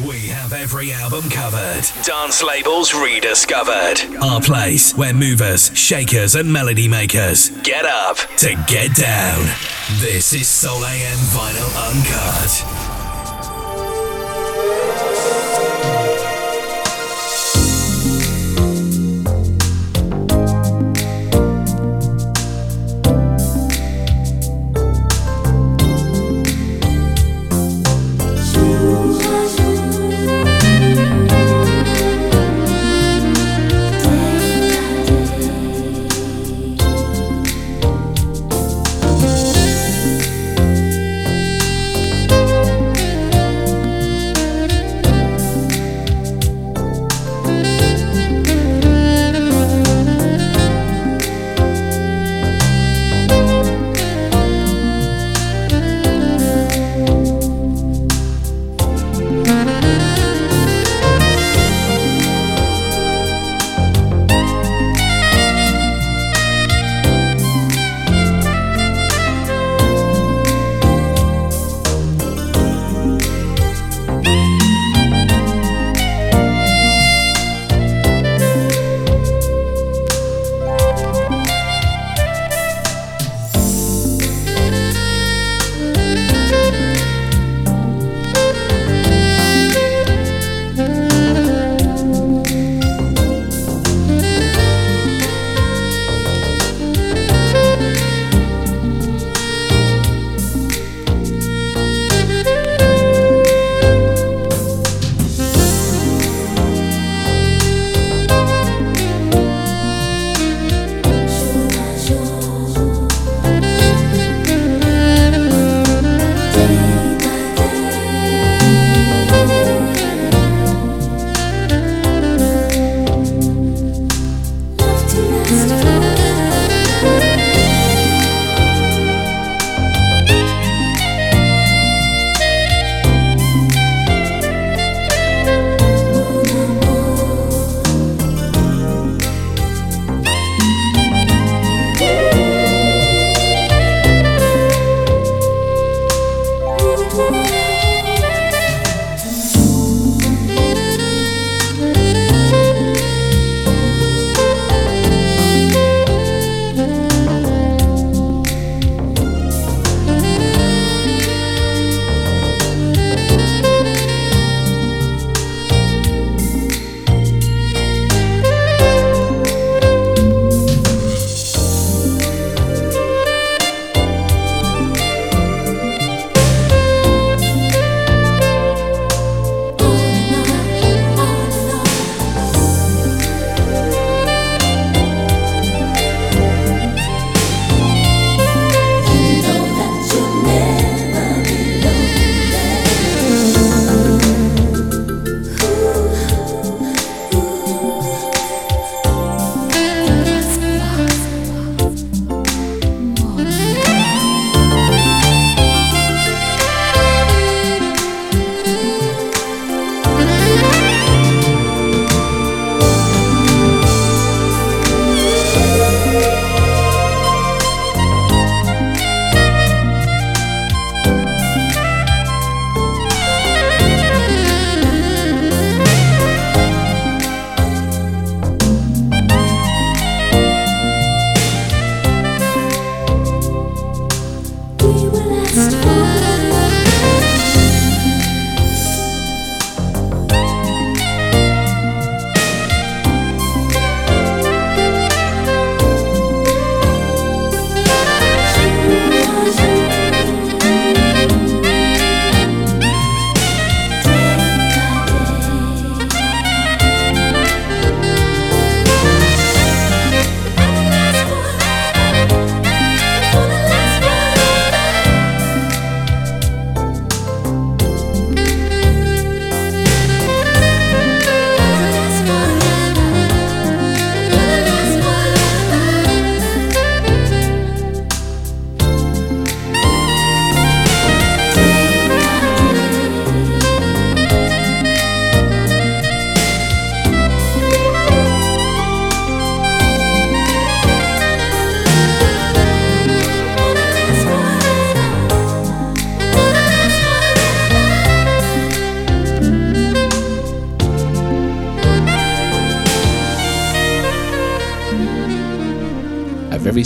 We have every album covered. Dance labels rediscovered. Our place where movers, shakers, and melody makers get up to get down. This is Soul AM Vinyl Uncut.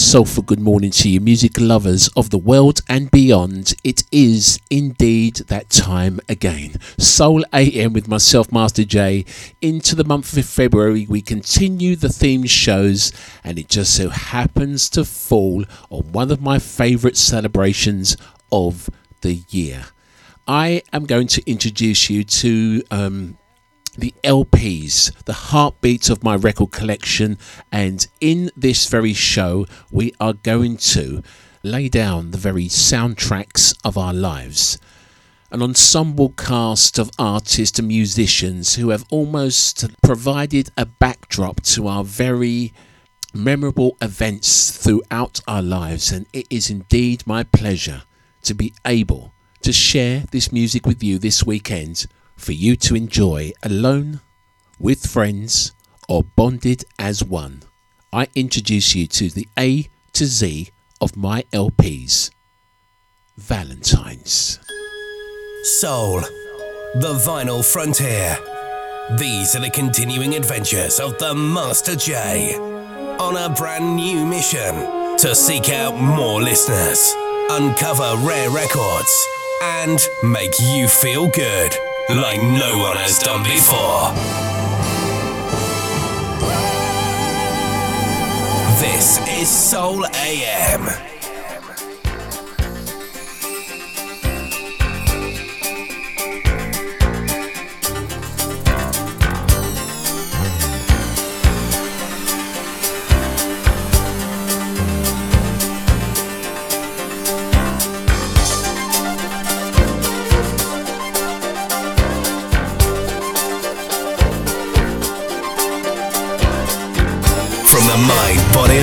Soulful good morning to you, music lovers of the world and beyond. It is indeed that time again. Soul AM with myself, Master J. Into the month of February, we continue the theme shows, and it just so happens to fall on one of my favourite celebrations of the year. I am going to introduce you to um, the LPs, the heartbeats of my record collection. And in this very show, we are going to lay down the very soundtracks of our lives. An ensemble cast of artists and musicians who have almost provided a backdrop to our very memorable events throughout our lives. And it is indeed my pleasure to be able to share this music with you this weekend for you to enjoy alone, with friends, or bonded as one. I introduce you to the A to Z of my LPs. Valentine's. Soul, the vinyl frontier. These are the continuing adventures of the Master J on a brand new mission to seek out more listeners, uncover rare records, and make you feel good like no one has done before. This is Soul AM.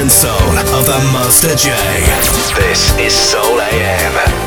And soul of the Master J. This is Soul AM.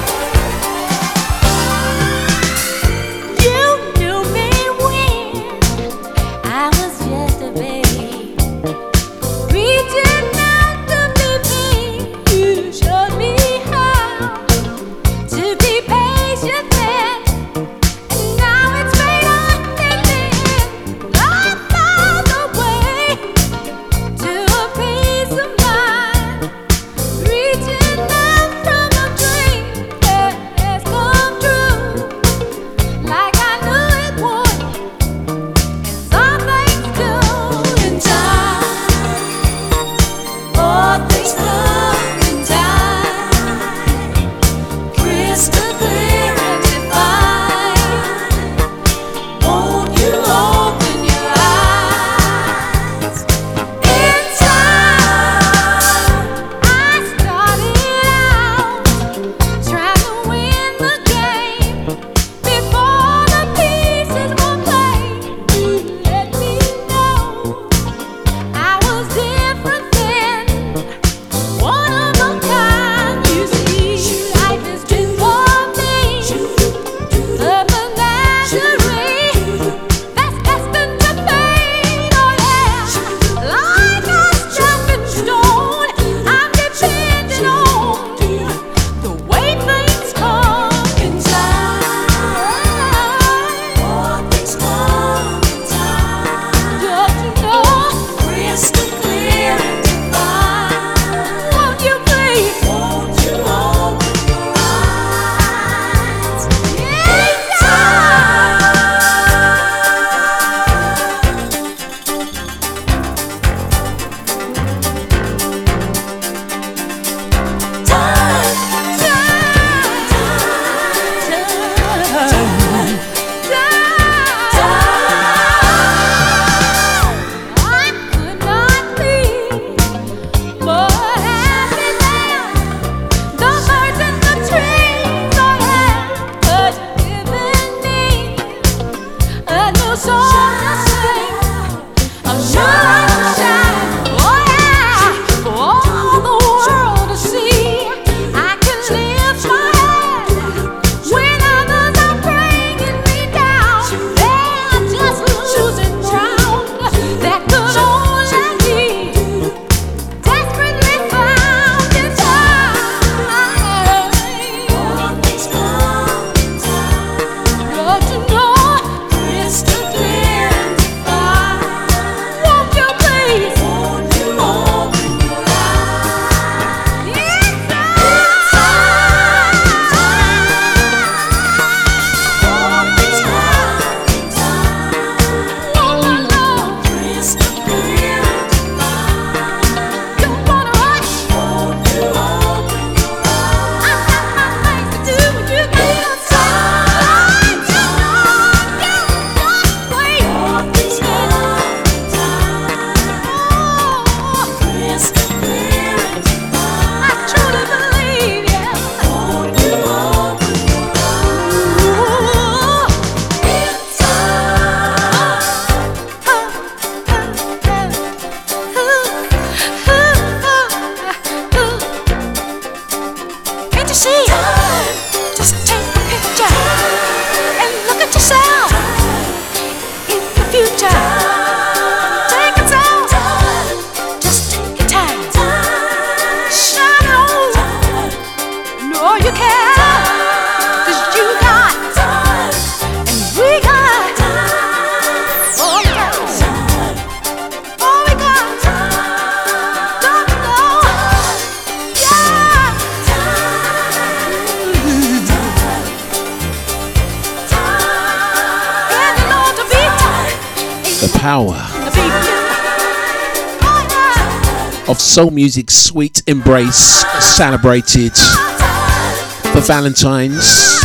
Soul music's sweet embrace celebrated for Valentine's.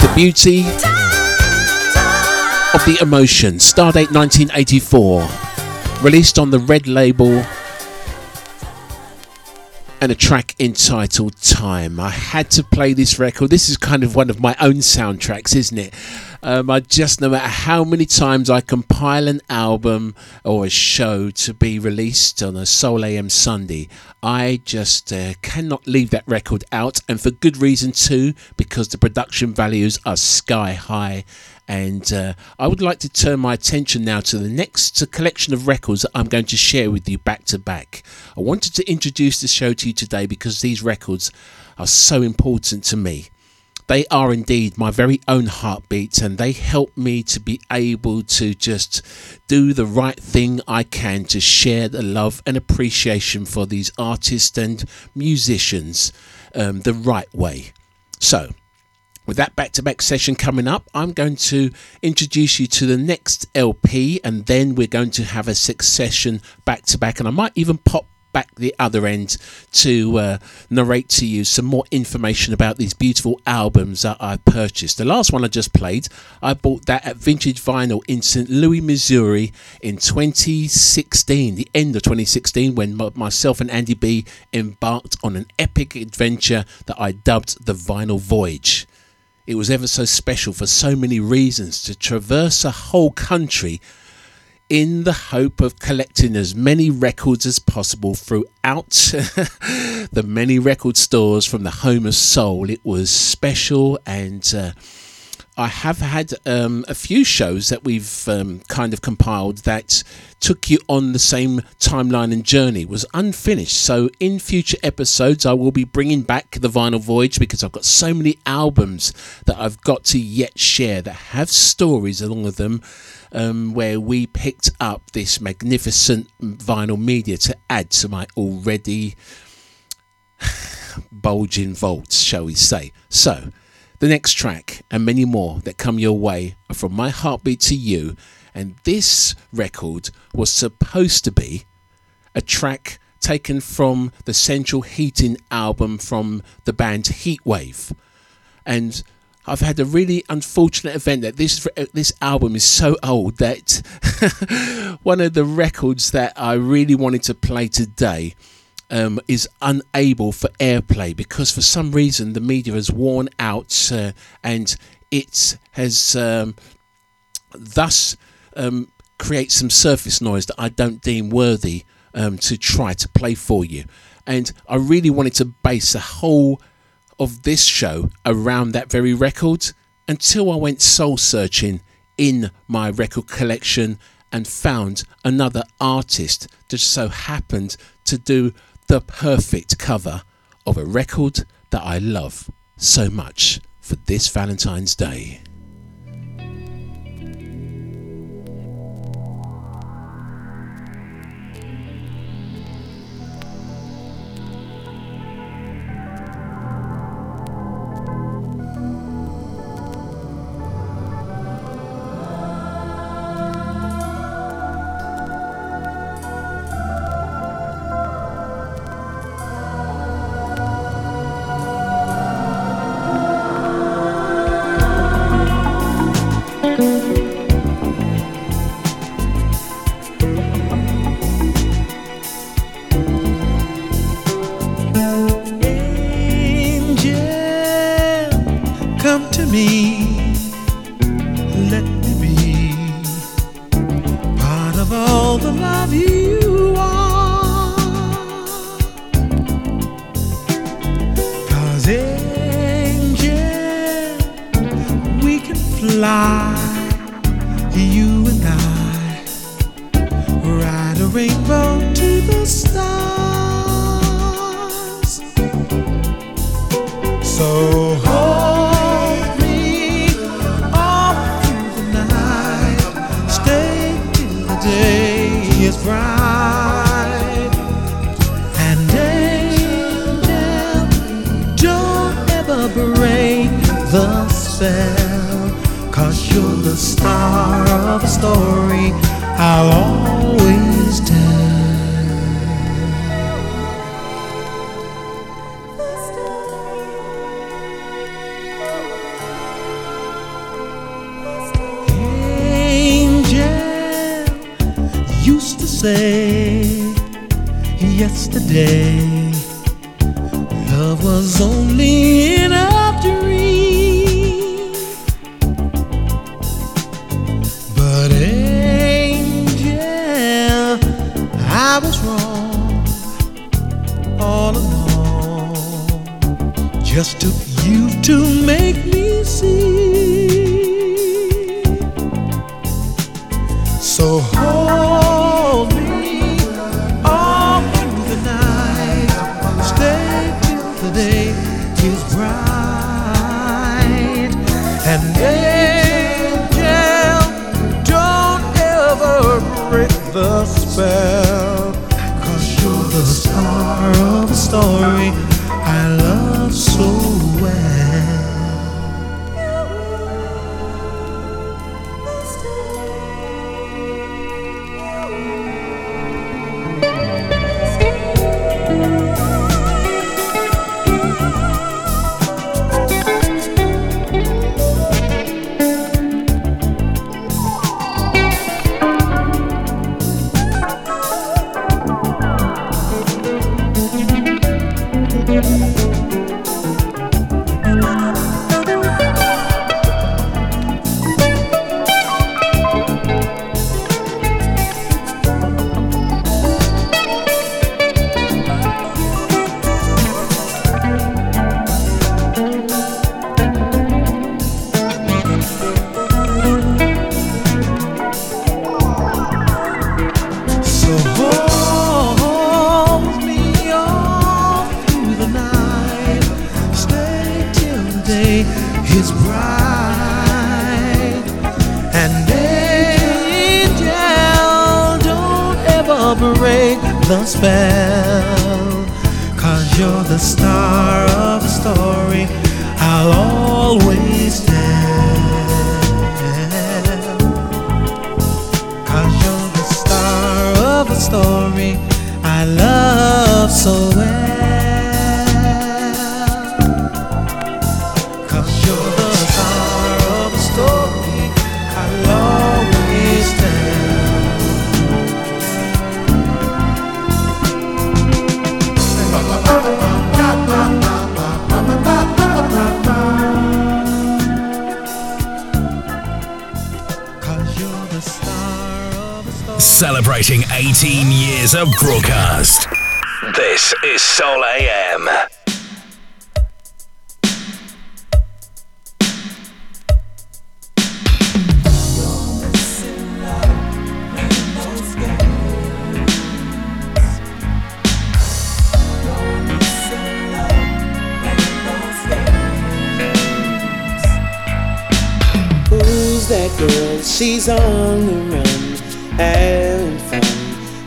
The beauty of the emotion. Stardate 1984. Released on the red label and a track entitled Time. I had to play this record. This is kind of one of my own soundtracks, isn't it? Um, I just, no matter how many times I compile an album or a show to be released on a Soul AM Sunday, I just uh, cannot leave that record out, and for good reason too, because the production values are sky high and uh, I would like to turn my attention now to the next collection of records that I'm going to share with you back to back. I wanted to introduce the show to you today because these records are so important to me. They are indeed my very own heartbeats, and they help me to be able to just do the right thing I can to share the love and appreciation for these artists and musicians um, the right way. So, with that back to back session coming up, I'm going to introduce you to the next LP and then we're going to have a succession back to back. And I might even pop back the other end to uh, narrate to you some more information about these beautiful albums that I purchased. The last one I just played, I bought that at Vintage Vinyl in St. Louis, Missouri in 2016, the end of 2016, when myself and Andy B embarked on an epic adventure that I dubbed the Vinyl Voyage. It was ever so special for so many reasons to traverse a whole country in the hope of collecting as many records as possible throughout the many record stores from the home of soul. It was special and. Uh, I have had um, a few shows that we've um, kind of compiled that took you on the same timeline and journey was unfinished. So in future episodes, I will be bringing back the Vinyl Voyage because I've got so many albums that I've got to yet share that have stories along with them. Um, where we picked up this magnificent vinyl media to add to my already bulging vaults, shall we say. So, the next track and many more that come your way are from My Heartbeat to You, and this record was supposed to be a track taken from the Central Heating album from the band Heatwave. And I've had a really unfortunate event that this this album is so old that one of the records that I really wanted to play today um, is unable for airplay because for some reason the media has worn out uh, and it has um, thus um, create some surface noise that I don't deem worthy um, to try to play for you. And I really wanted to base the whole of this show around that very record until I went soul searching in my record collection and found another artist that so happened to do the perfect cover of a record that I love so much for this Valentine's Day. we're at a rainbow to the So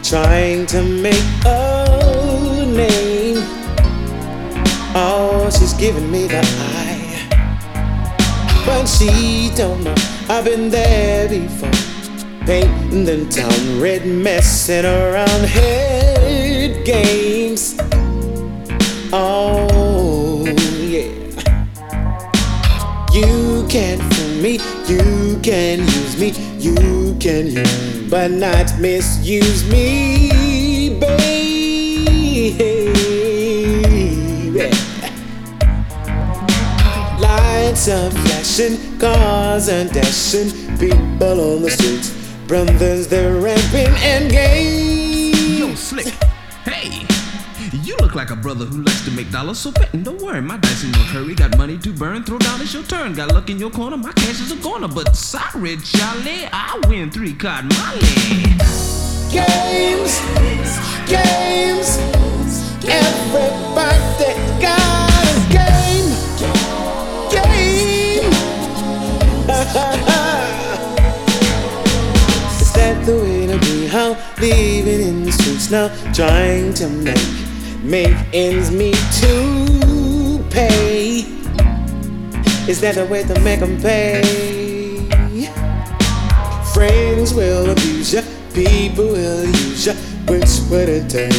trying to make a name. Oh, she's giving me the eye, but she don't know I've been there before. Painting the town red, messing around head games. Oh yeah, you can't fool me, you can use me, you can use but not misuse me, baby. Lights are flashing, cars are dashing, people on the streets, brothers they're ramping and gay. Like a brother who likes to make dollars, so betting, don't worry. My dice in no hurry, got money to burn, throw down, it's your turn. Got luck in your corner, my cash is a corner. But sorry, Charlie, I win three card money. Games, games, everybody got a game, game. Is that the way to be? How living in the streets now, trying to make make ends meet to pay. Is that the way to make them pay? Friends will abuse ya, people will use ya. Which would it turn?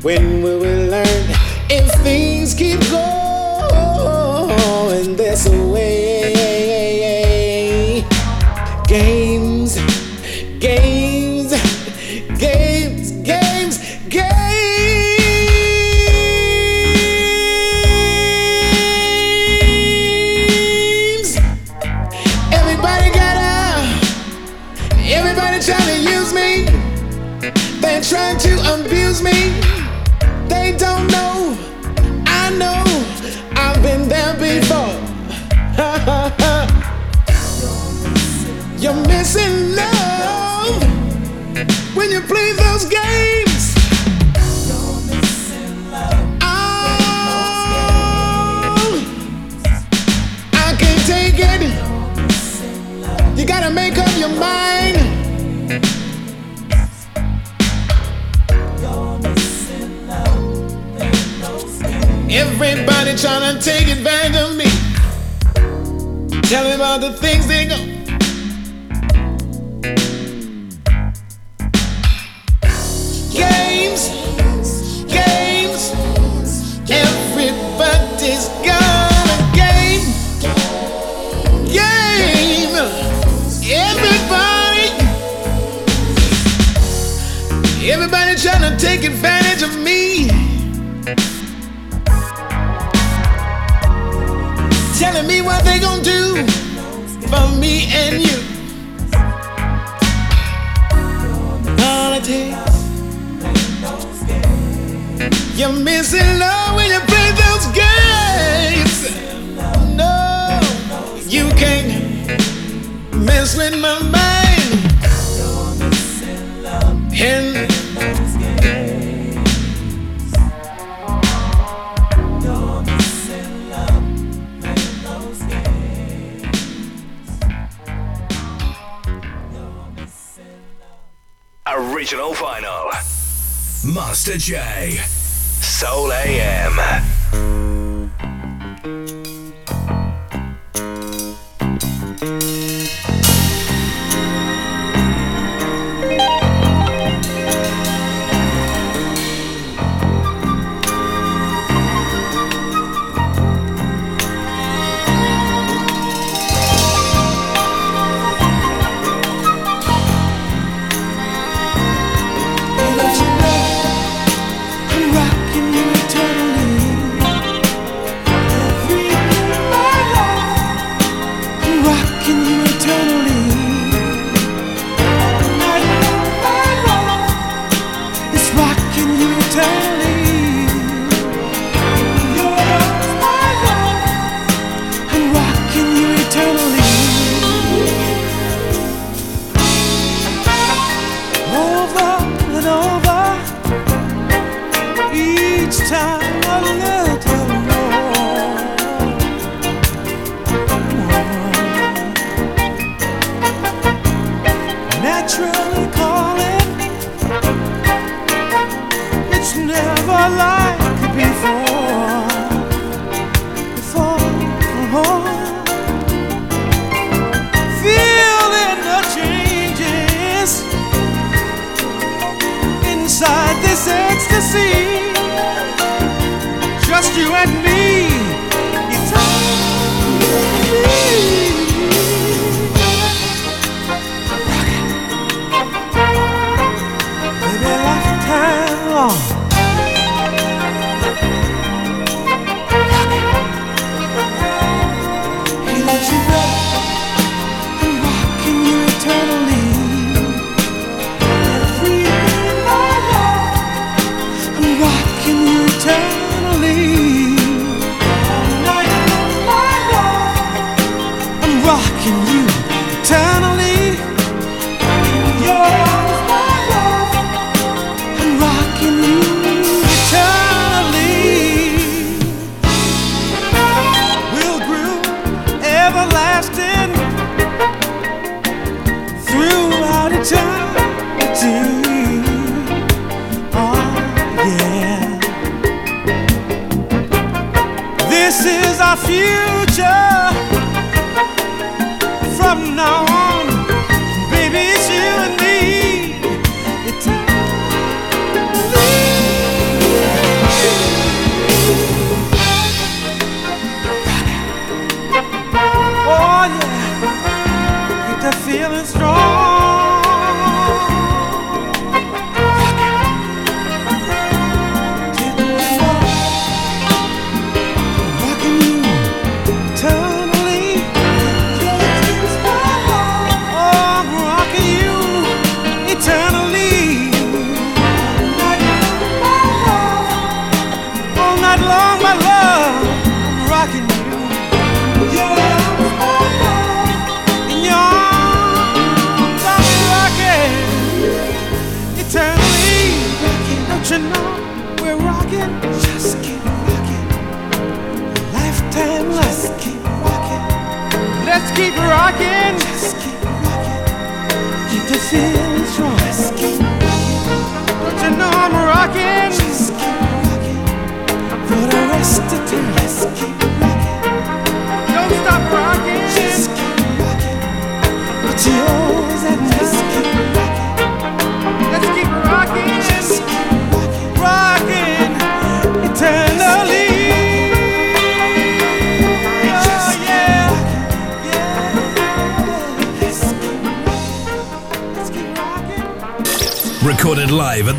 When will we learn? If things keep going this way, me. They don't know. I know. I've been there before. You're missing love when you play those games. Everybody trying to take advantage of me. Tell me about the things they go. Games, games. Everybody's got a game. Game. Everybody. Everybody trying to take advantage what they gonna do for me and you. Politics. You're missing love when you play those games. No, you can't mess with my mind. Original vinyl. Master J. Soul AM.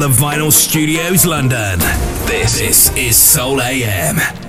The Vinyl Studios, London. This, is Soul AM.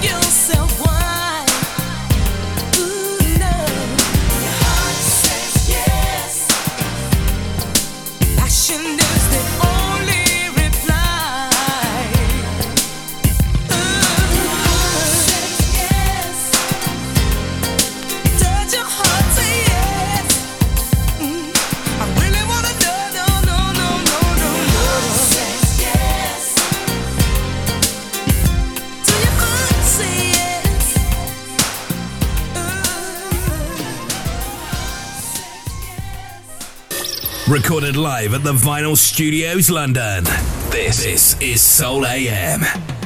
skill set. Recorded live at the Vinyl Studios, London. This, this is Soul AM.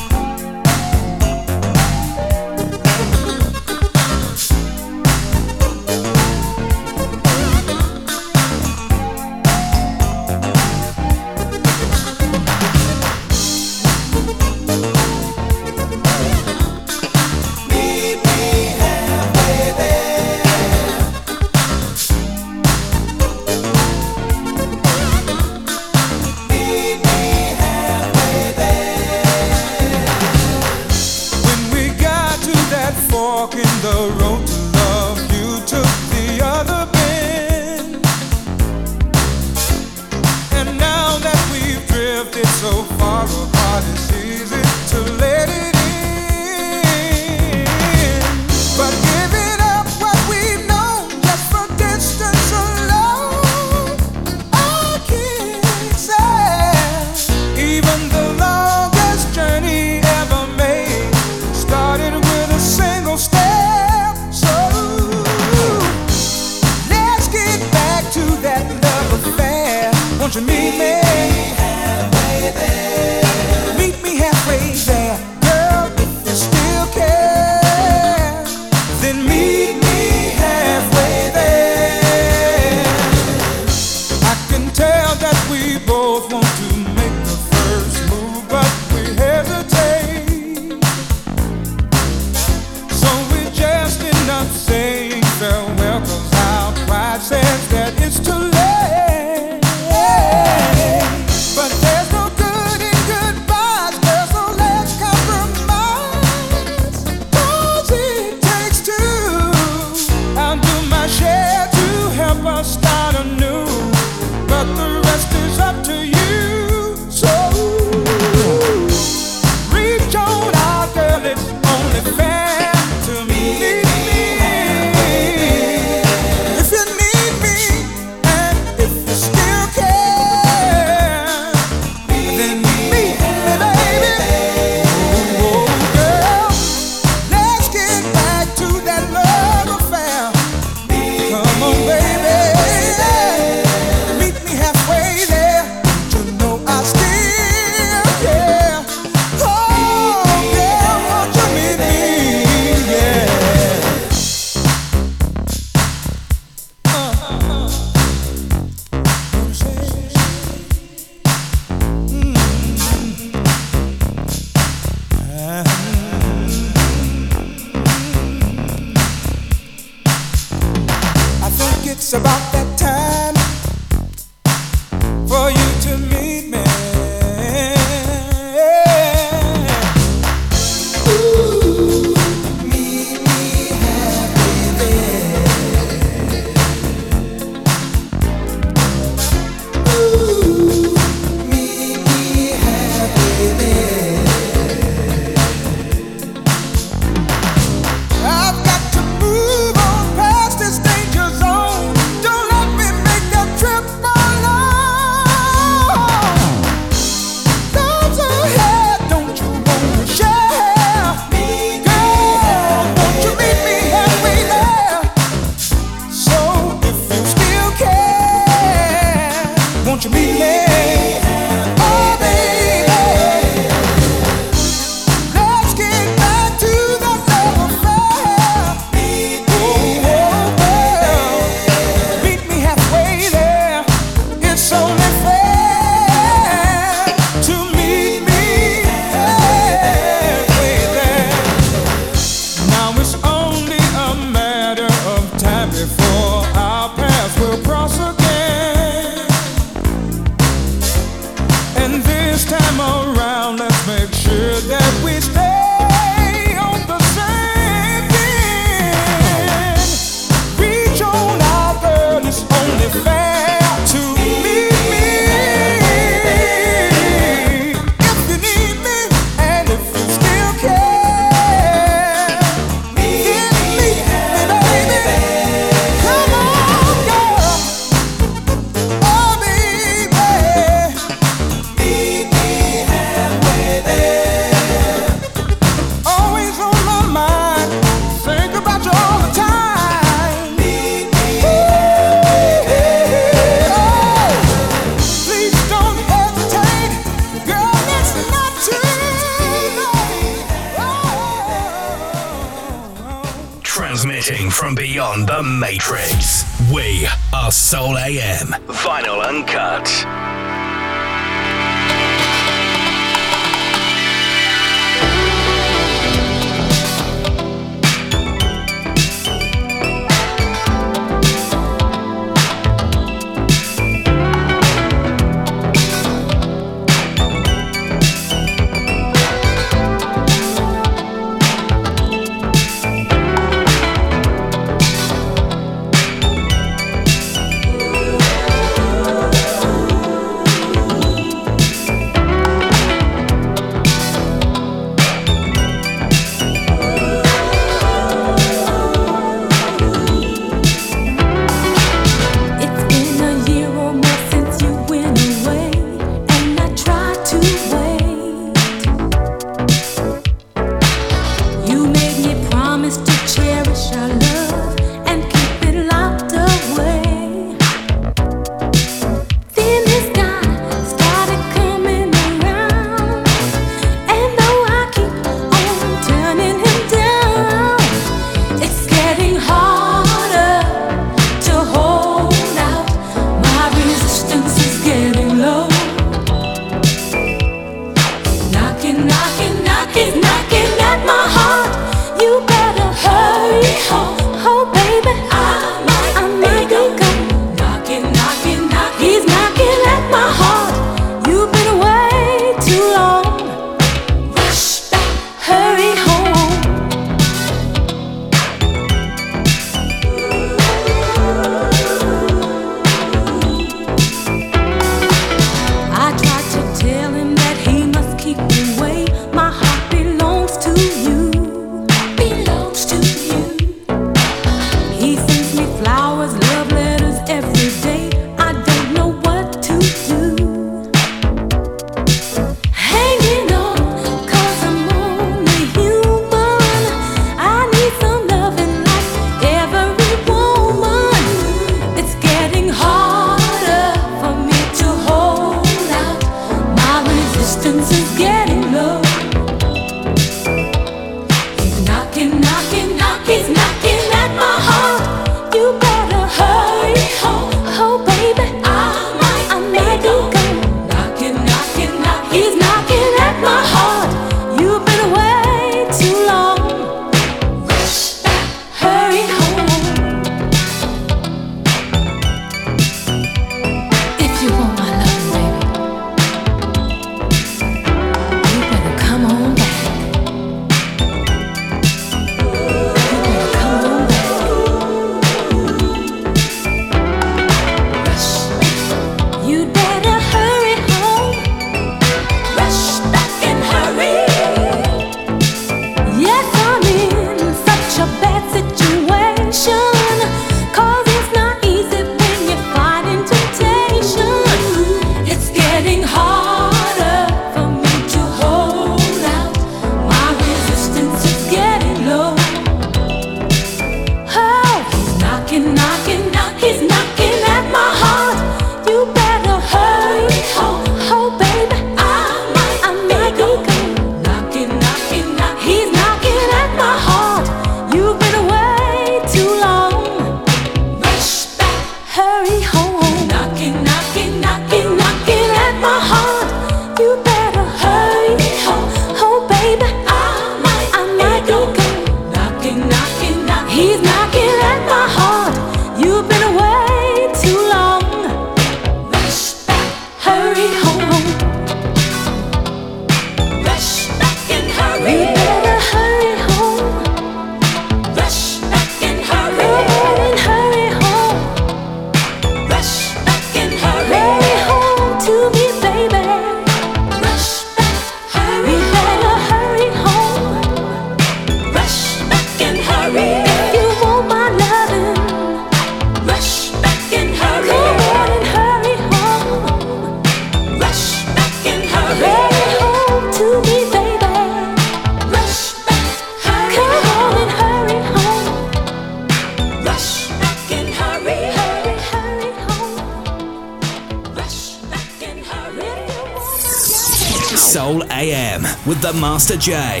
J.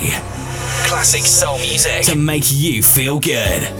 Classic soul music to make you feel good.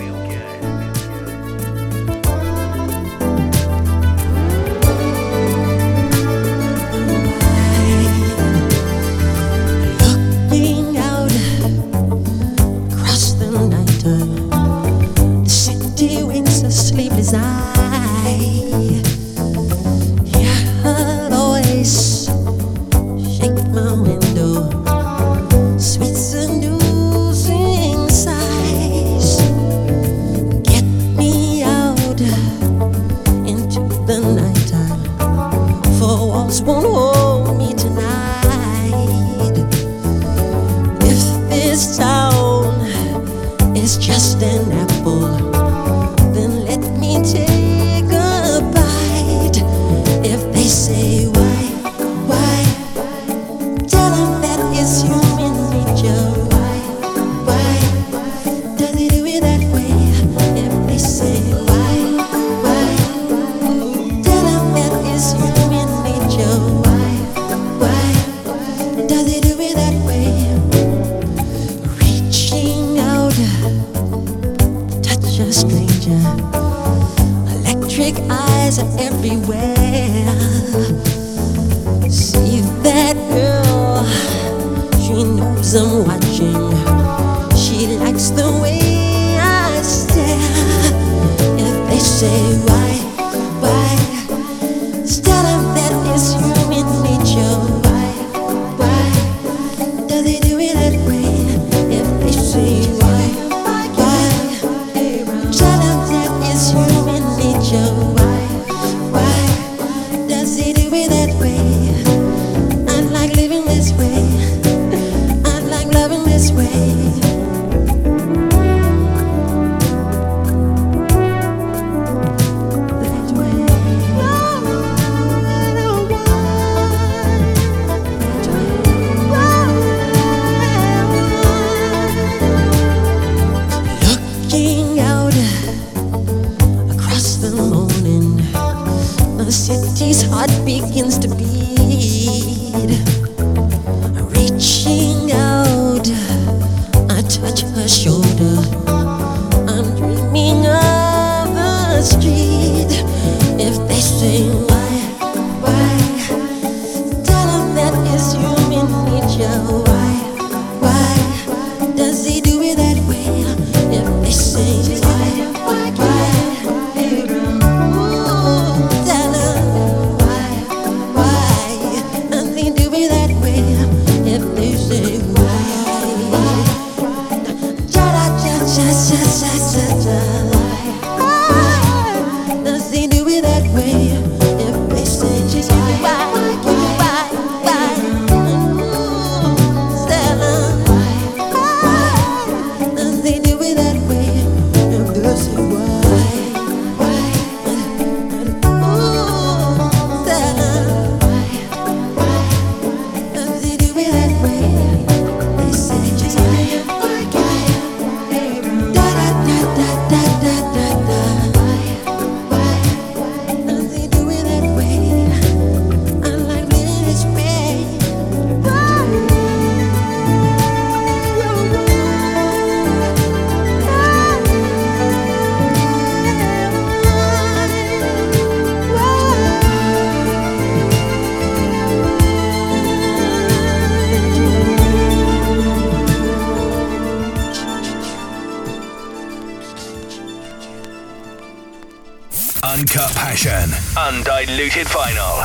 session. Undiluted final.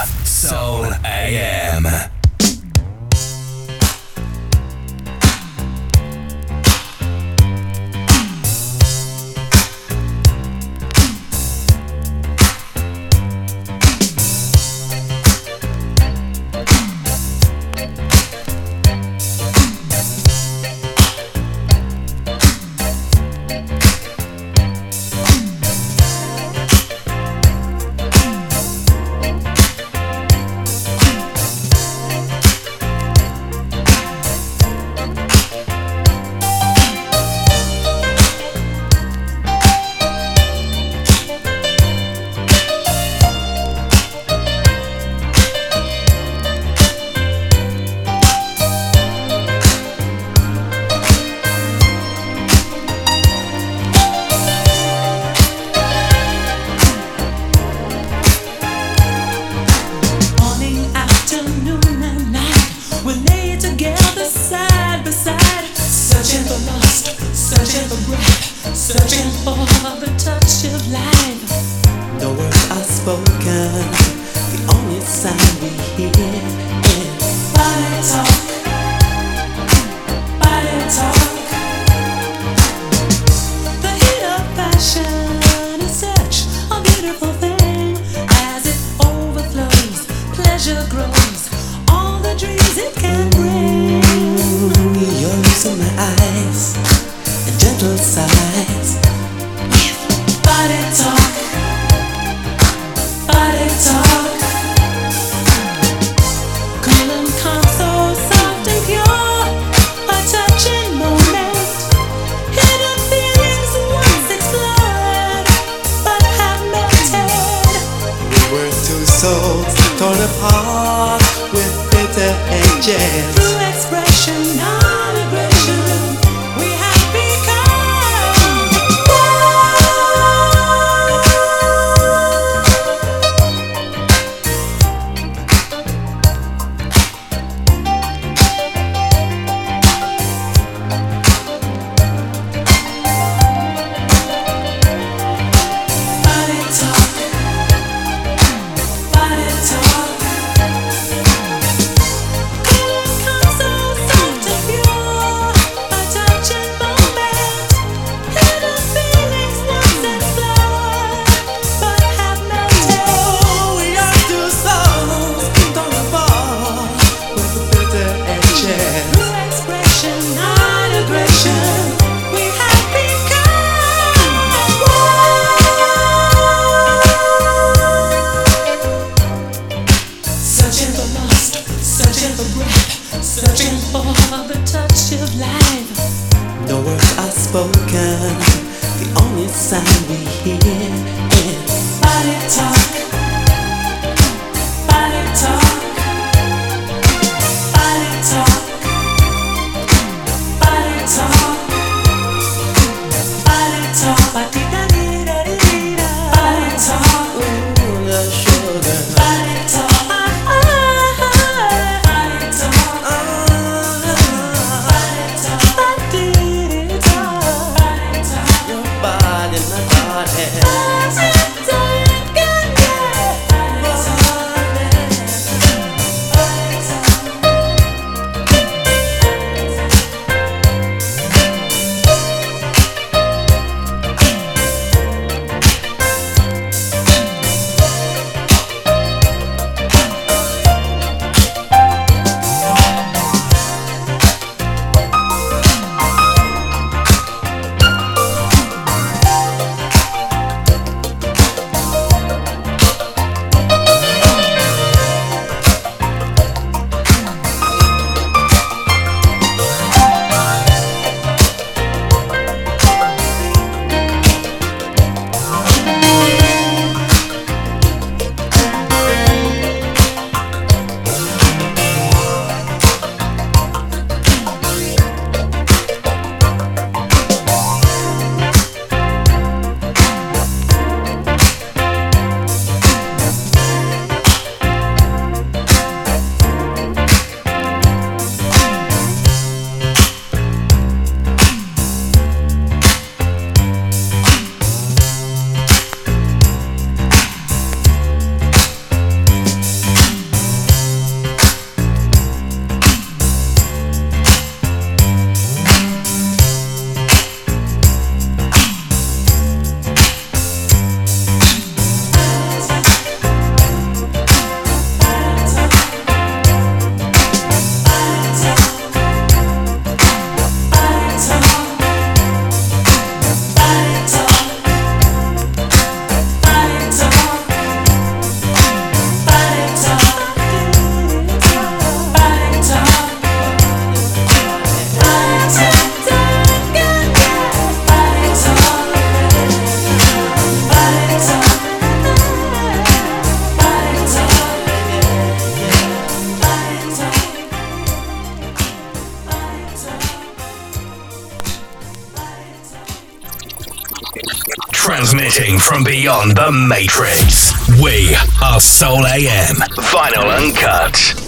Beyond the Matrix. We are Soul AM. Vinyl Uncut.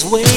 Felt way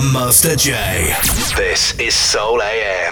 Master J. This is Soul AM.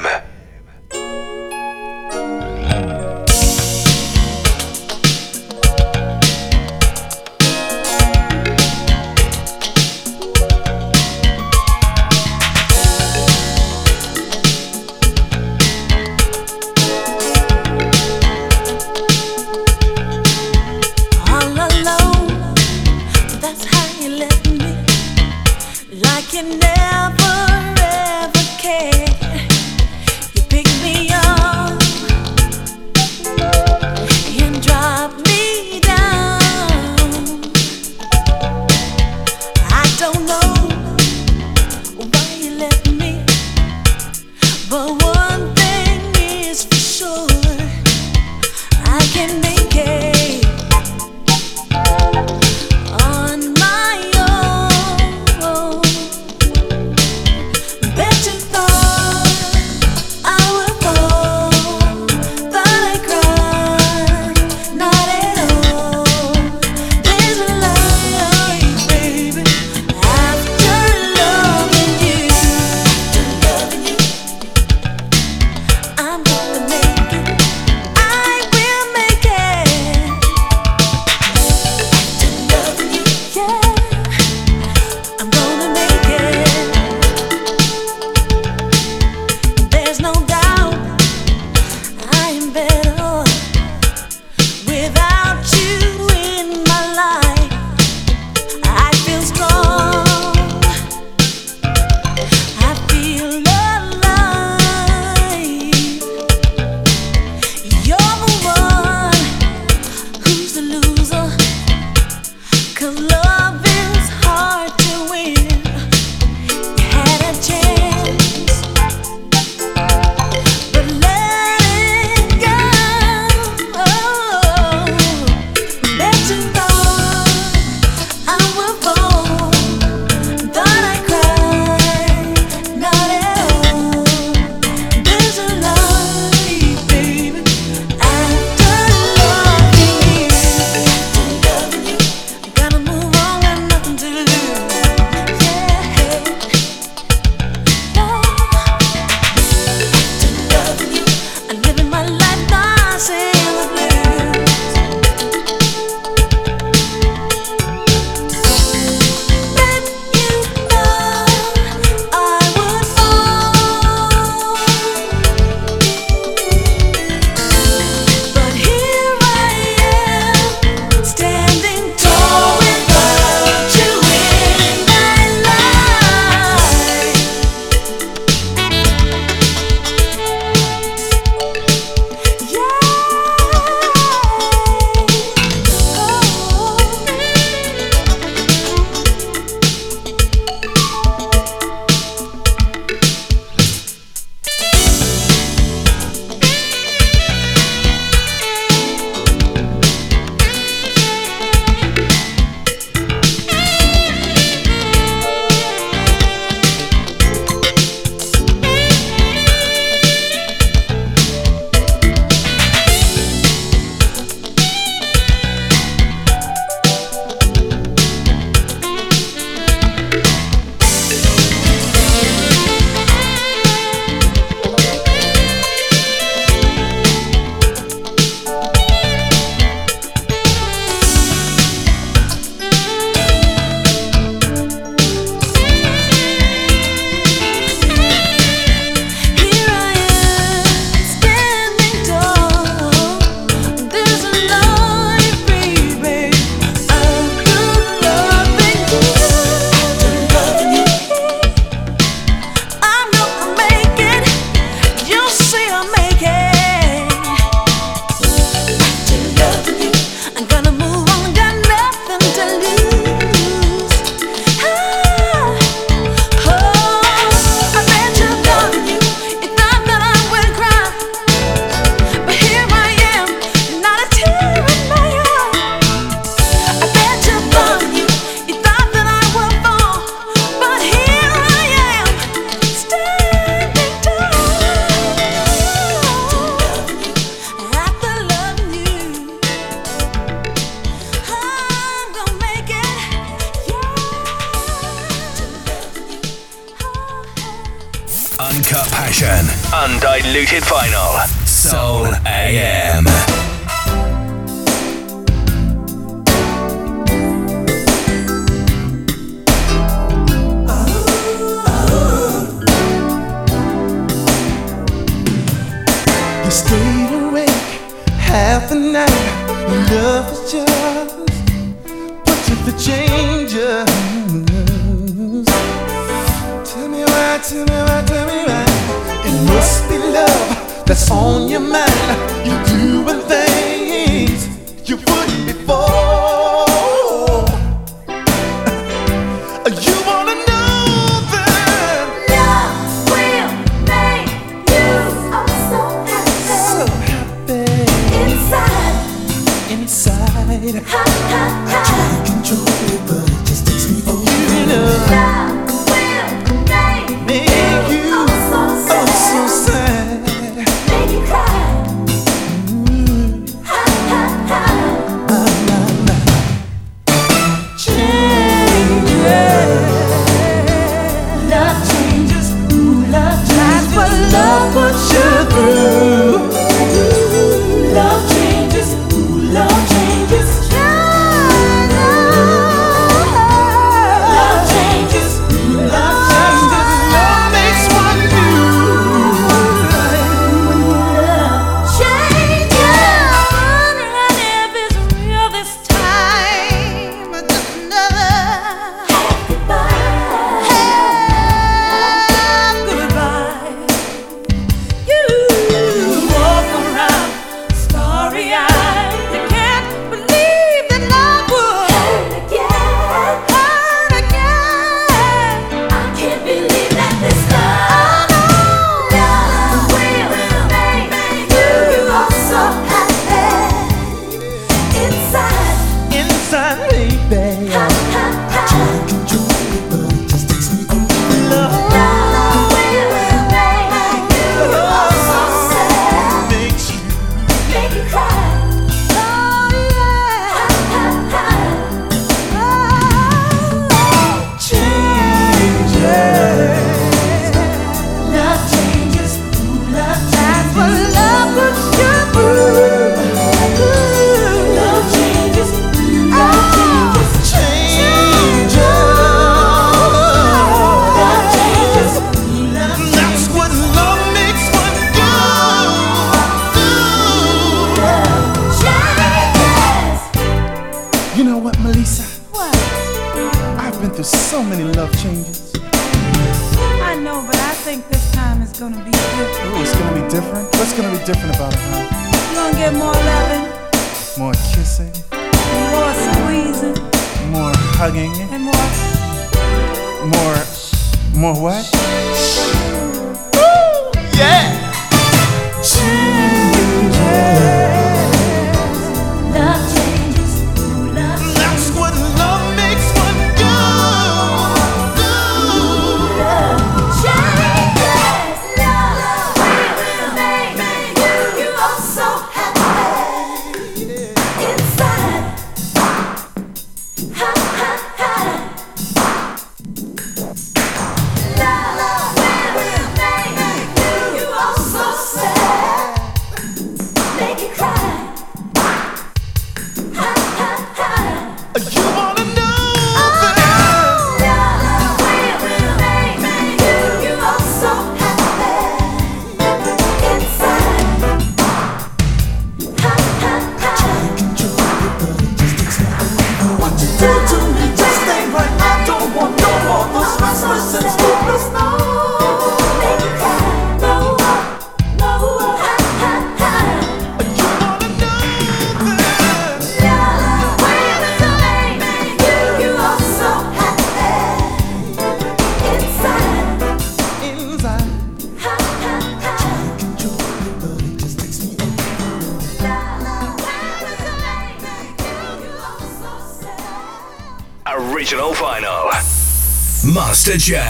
Undiluted vinyl. Soul AM. Master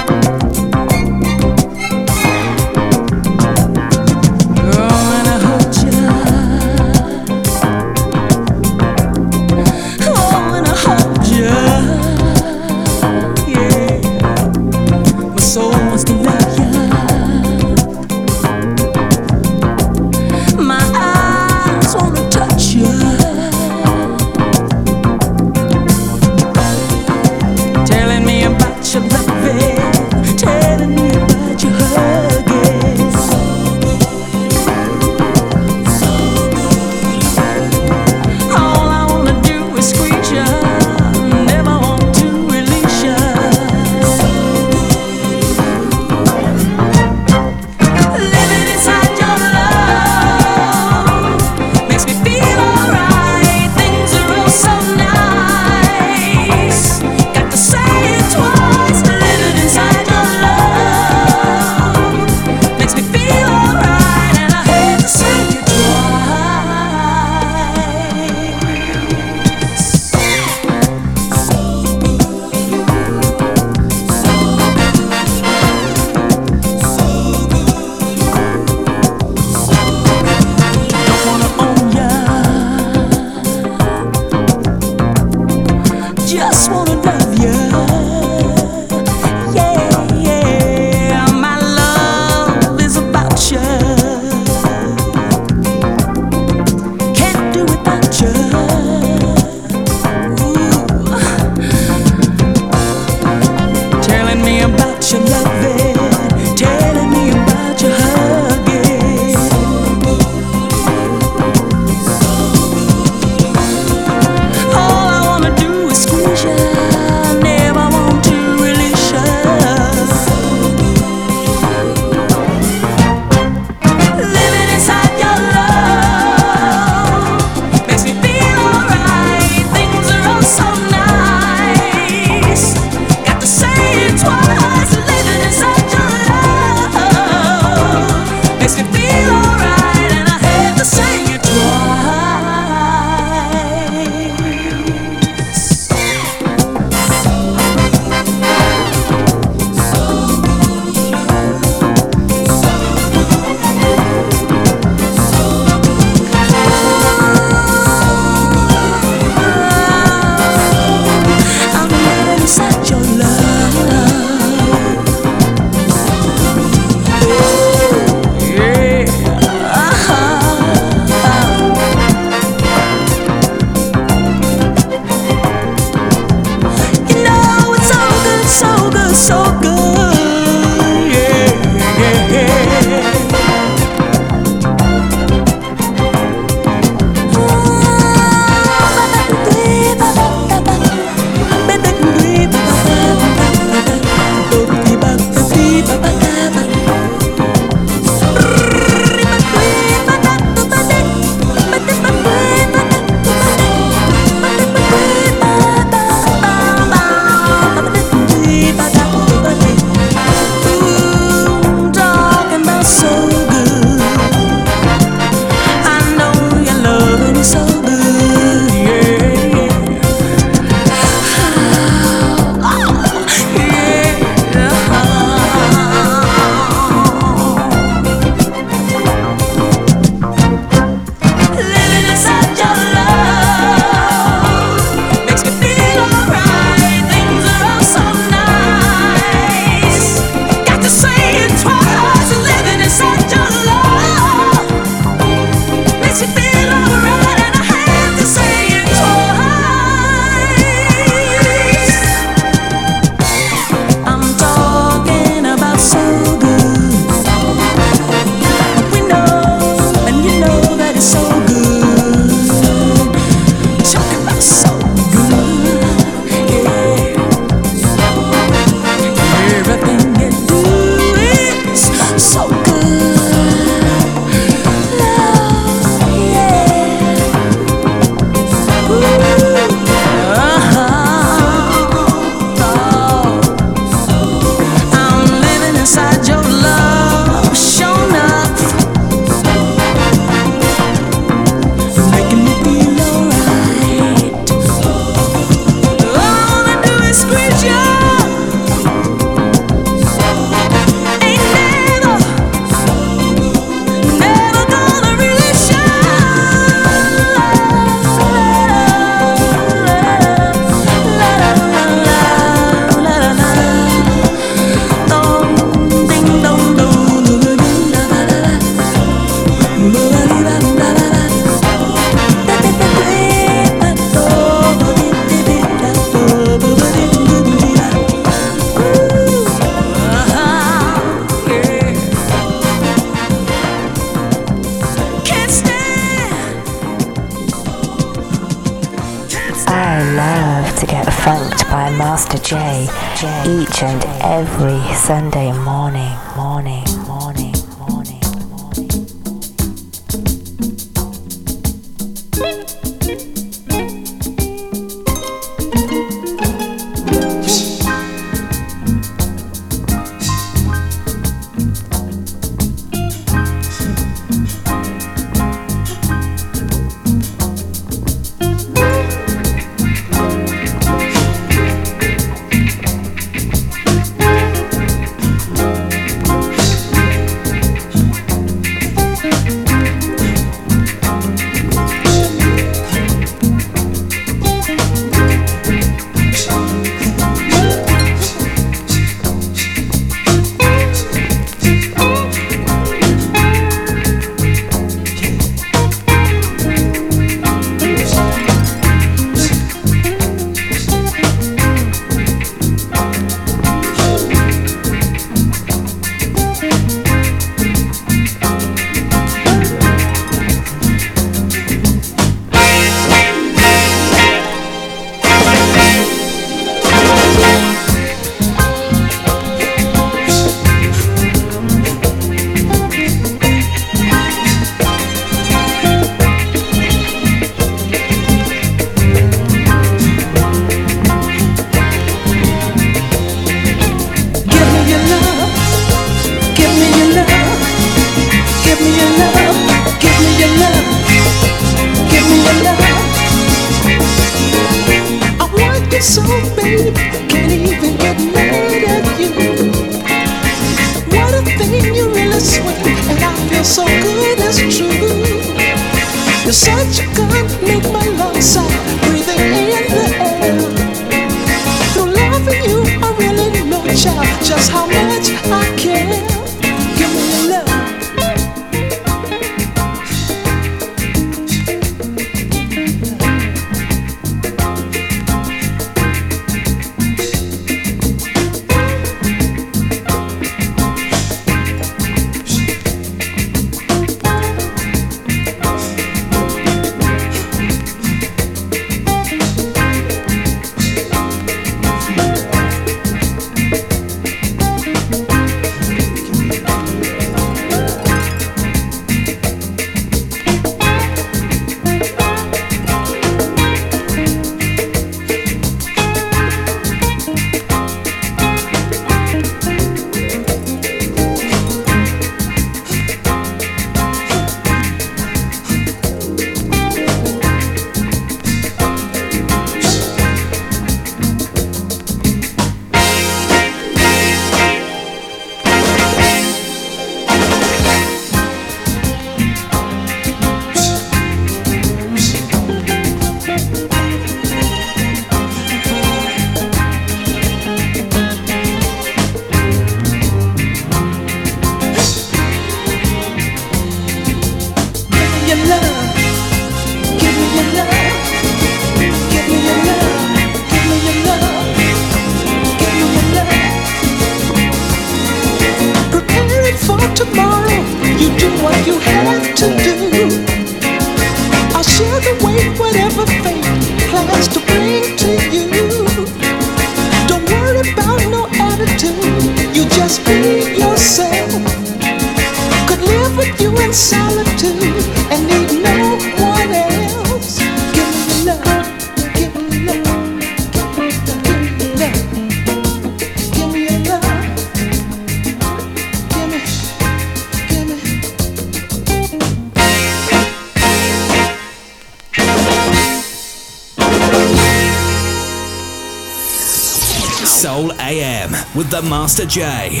Master J.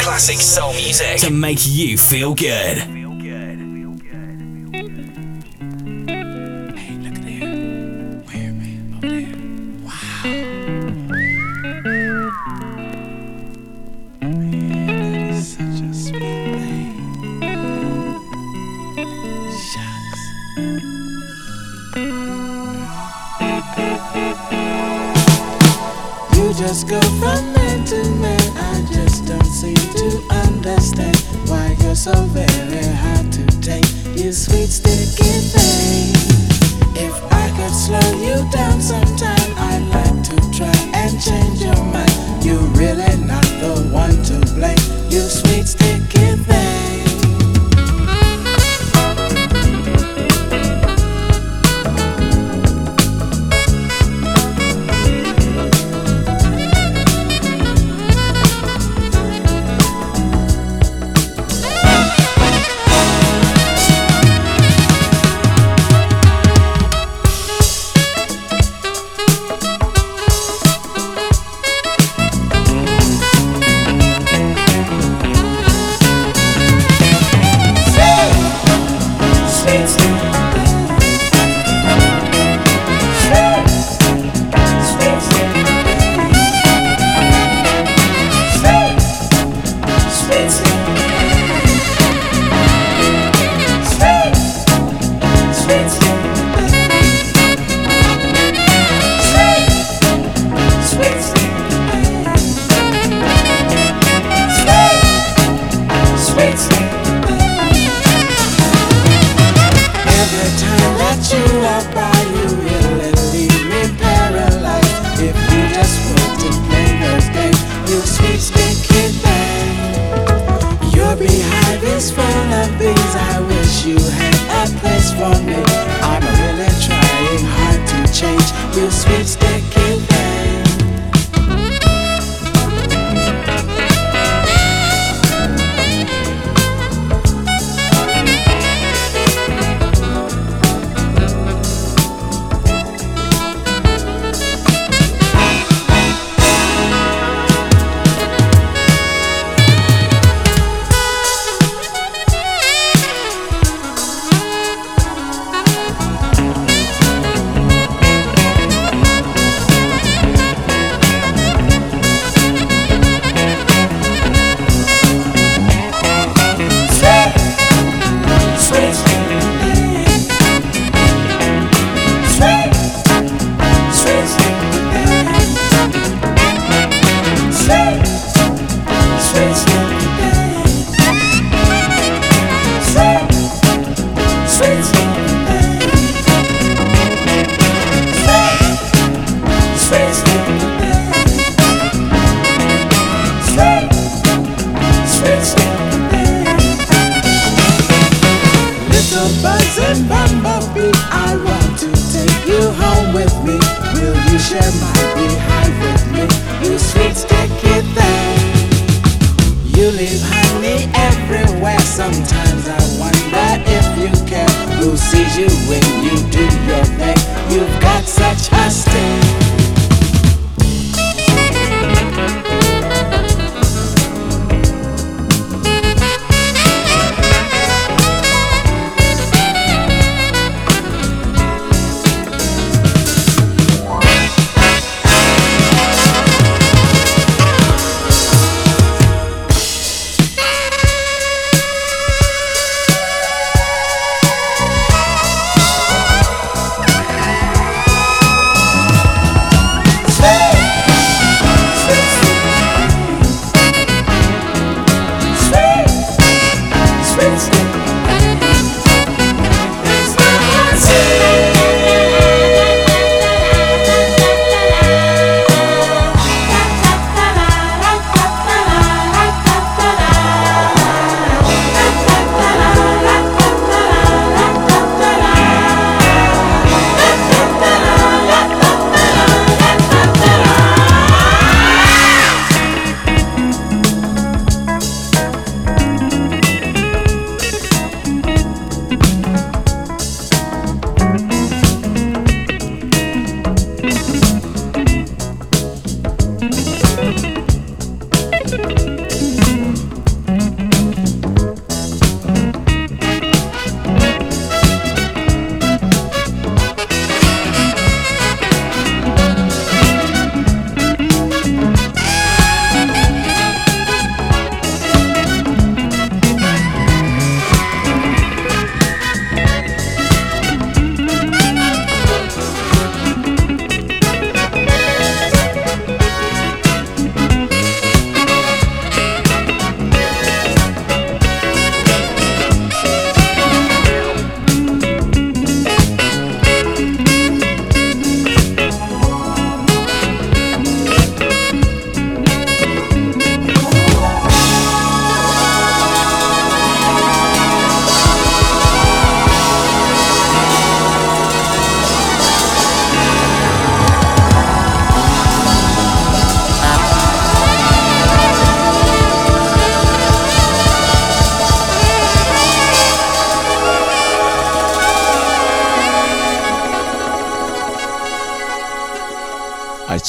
Classic soul music to make you feel good.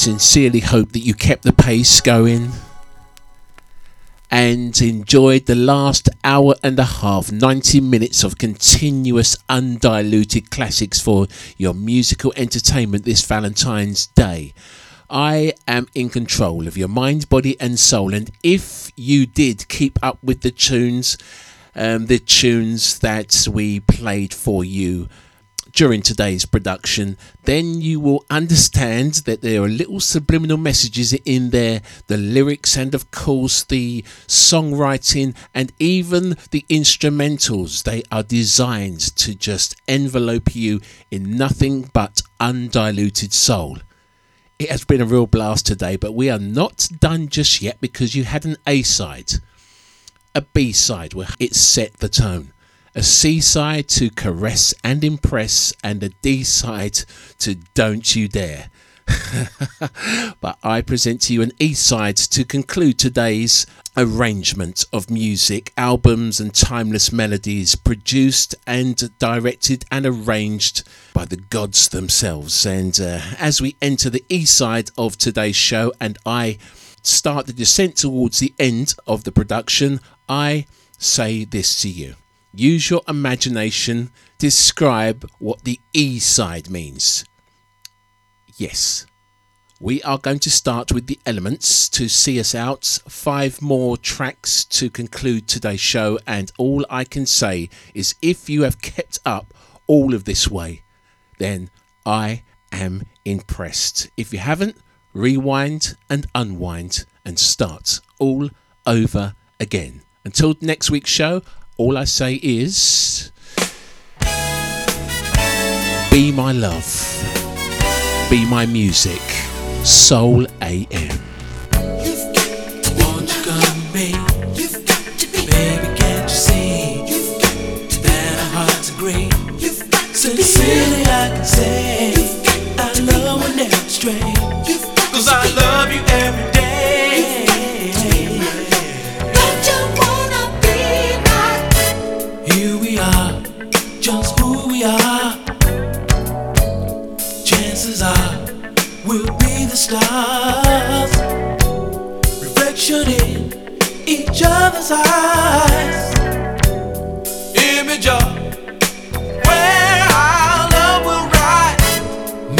Sincerely hope that you kept the pace going and enjoyed the last hour and a half, 90 minutes of continuous, undiluted classics for your musical entertainment this Valentine's Day. I am in control of your mind, body, and soul. And if you did keep up with the tunes, um, the tunes that we played for you during today's production, then you will understand that there are little subliminal messages in there the lyrics, and of course, the songwriting, and even the instrumentals. They are designed to just envelope you in nothing but undiluted soul. It has been a real blast today, but we are not done just yet because you had an A side, a B side where it set the tone, a C side to caress and impress, and a D side to don't you dare. but I present to you an E side to conclude today's arrangement of music, albums, and timeless melodies produced and directed and arranged by the gods themselves. And uh, as we enter the E side of today's show, and I start the descent towards the end of the production, I say this to you. Use your imagination, describe what the E side means. Yes, we are going to start with the elements to see us out. Five more tracks to conclude today's show, and all I can say is if you have kept up all of this way, then I am impressed. If you haven't, rewind and unwind and start all over again. Until next week's show, all I say is be my love, be my music, Soul AM. Won't you come with me? Baby, can't you see that our hearts agree? Sincerely, I can say I love will never stray. Each other's eyes. Image of where our love will rise.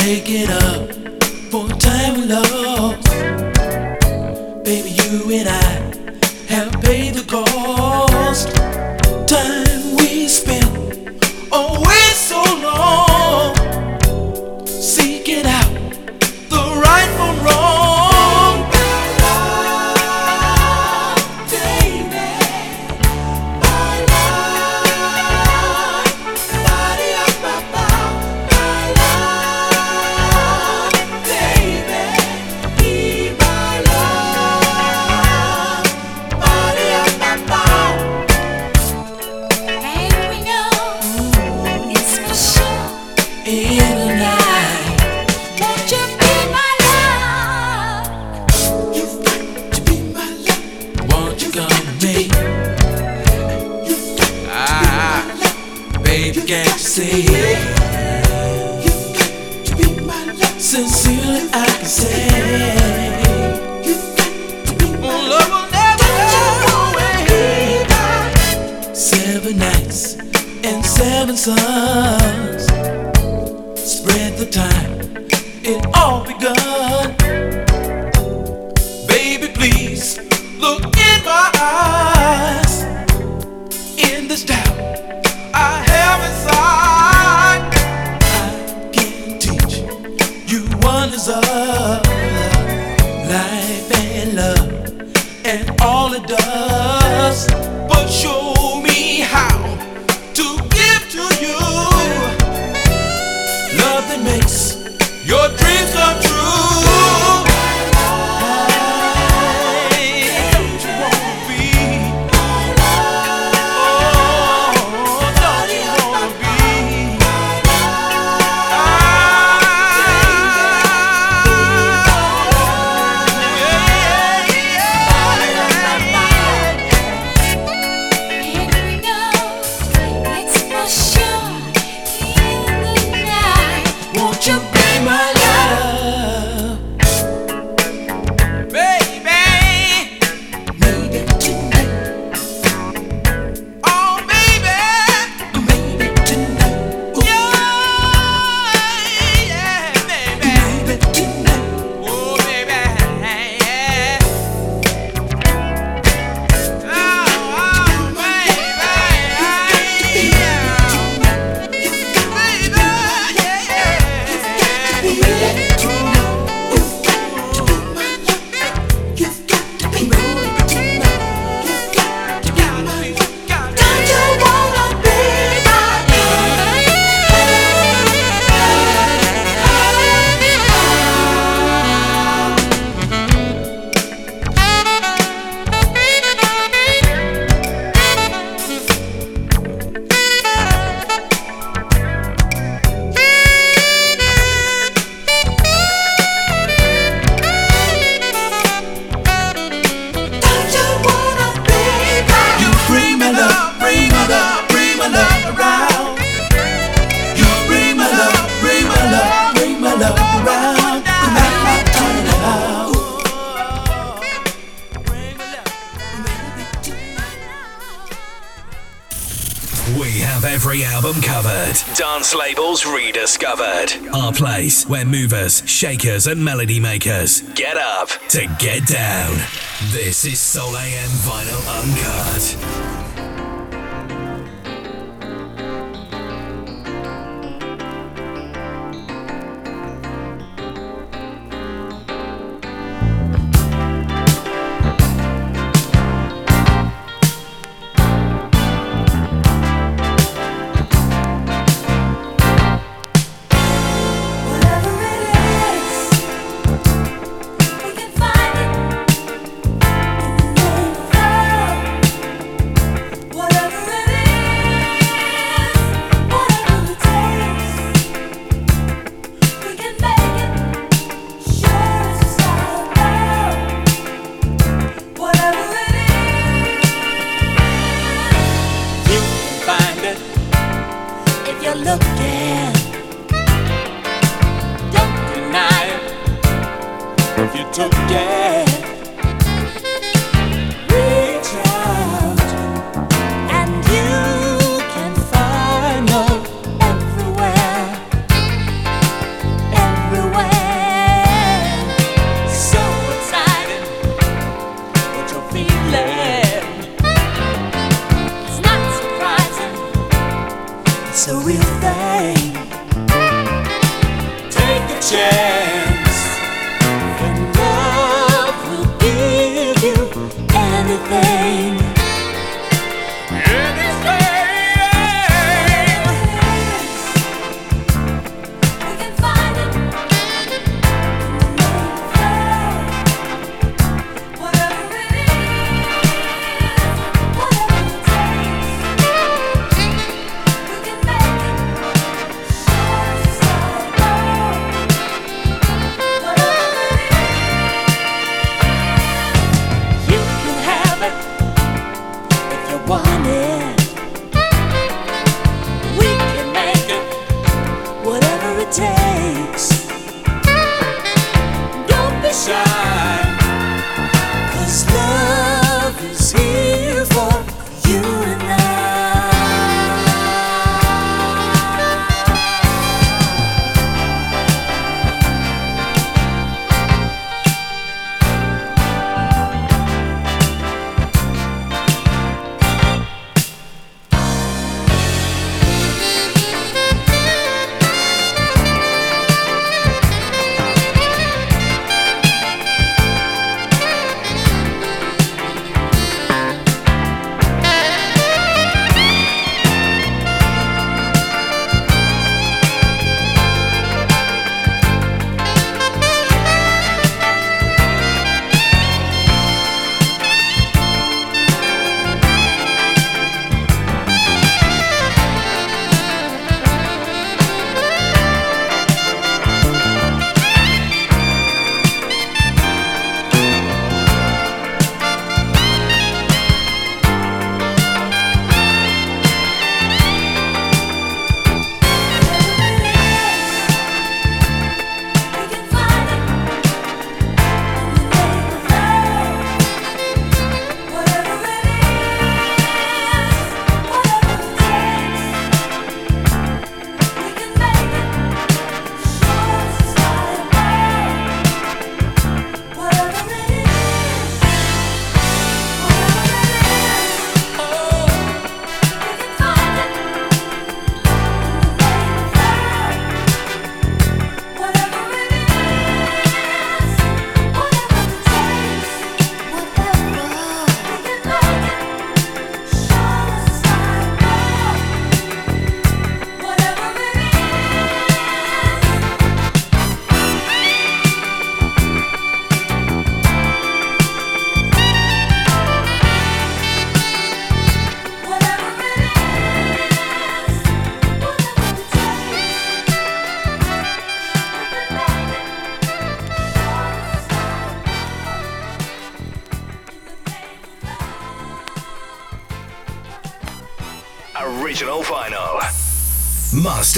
Make it up for time we lost. Sincerely, I can say. Seven nights and seven suns. where movers, shakers, and melody makers get up to get down. This is Soul AM Vinyl Uncut.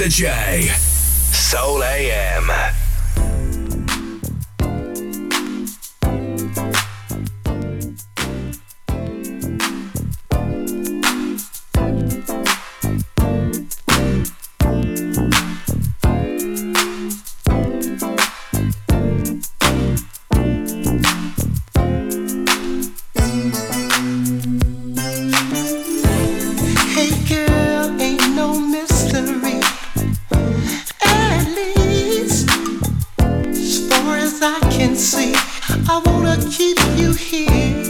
Mr. J. Soul AM. I can see. I wanna keep you here.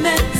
meant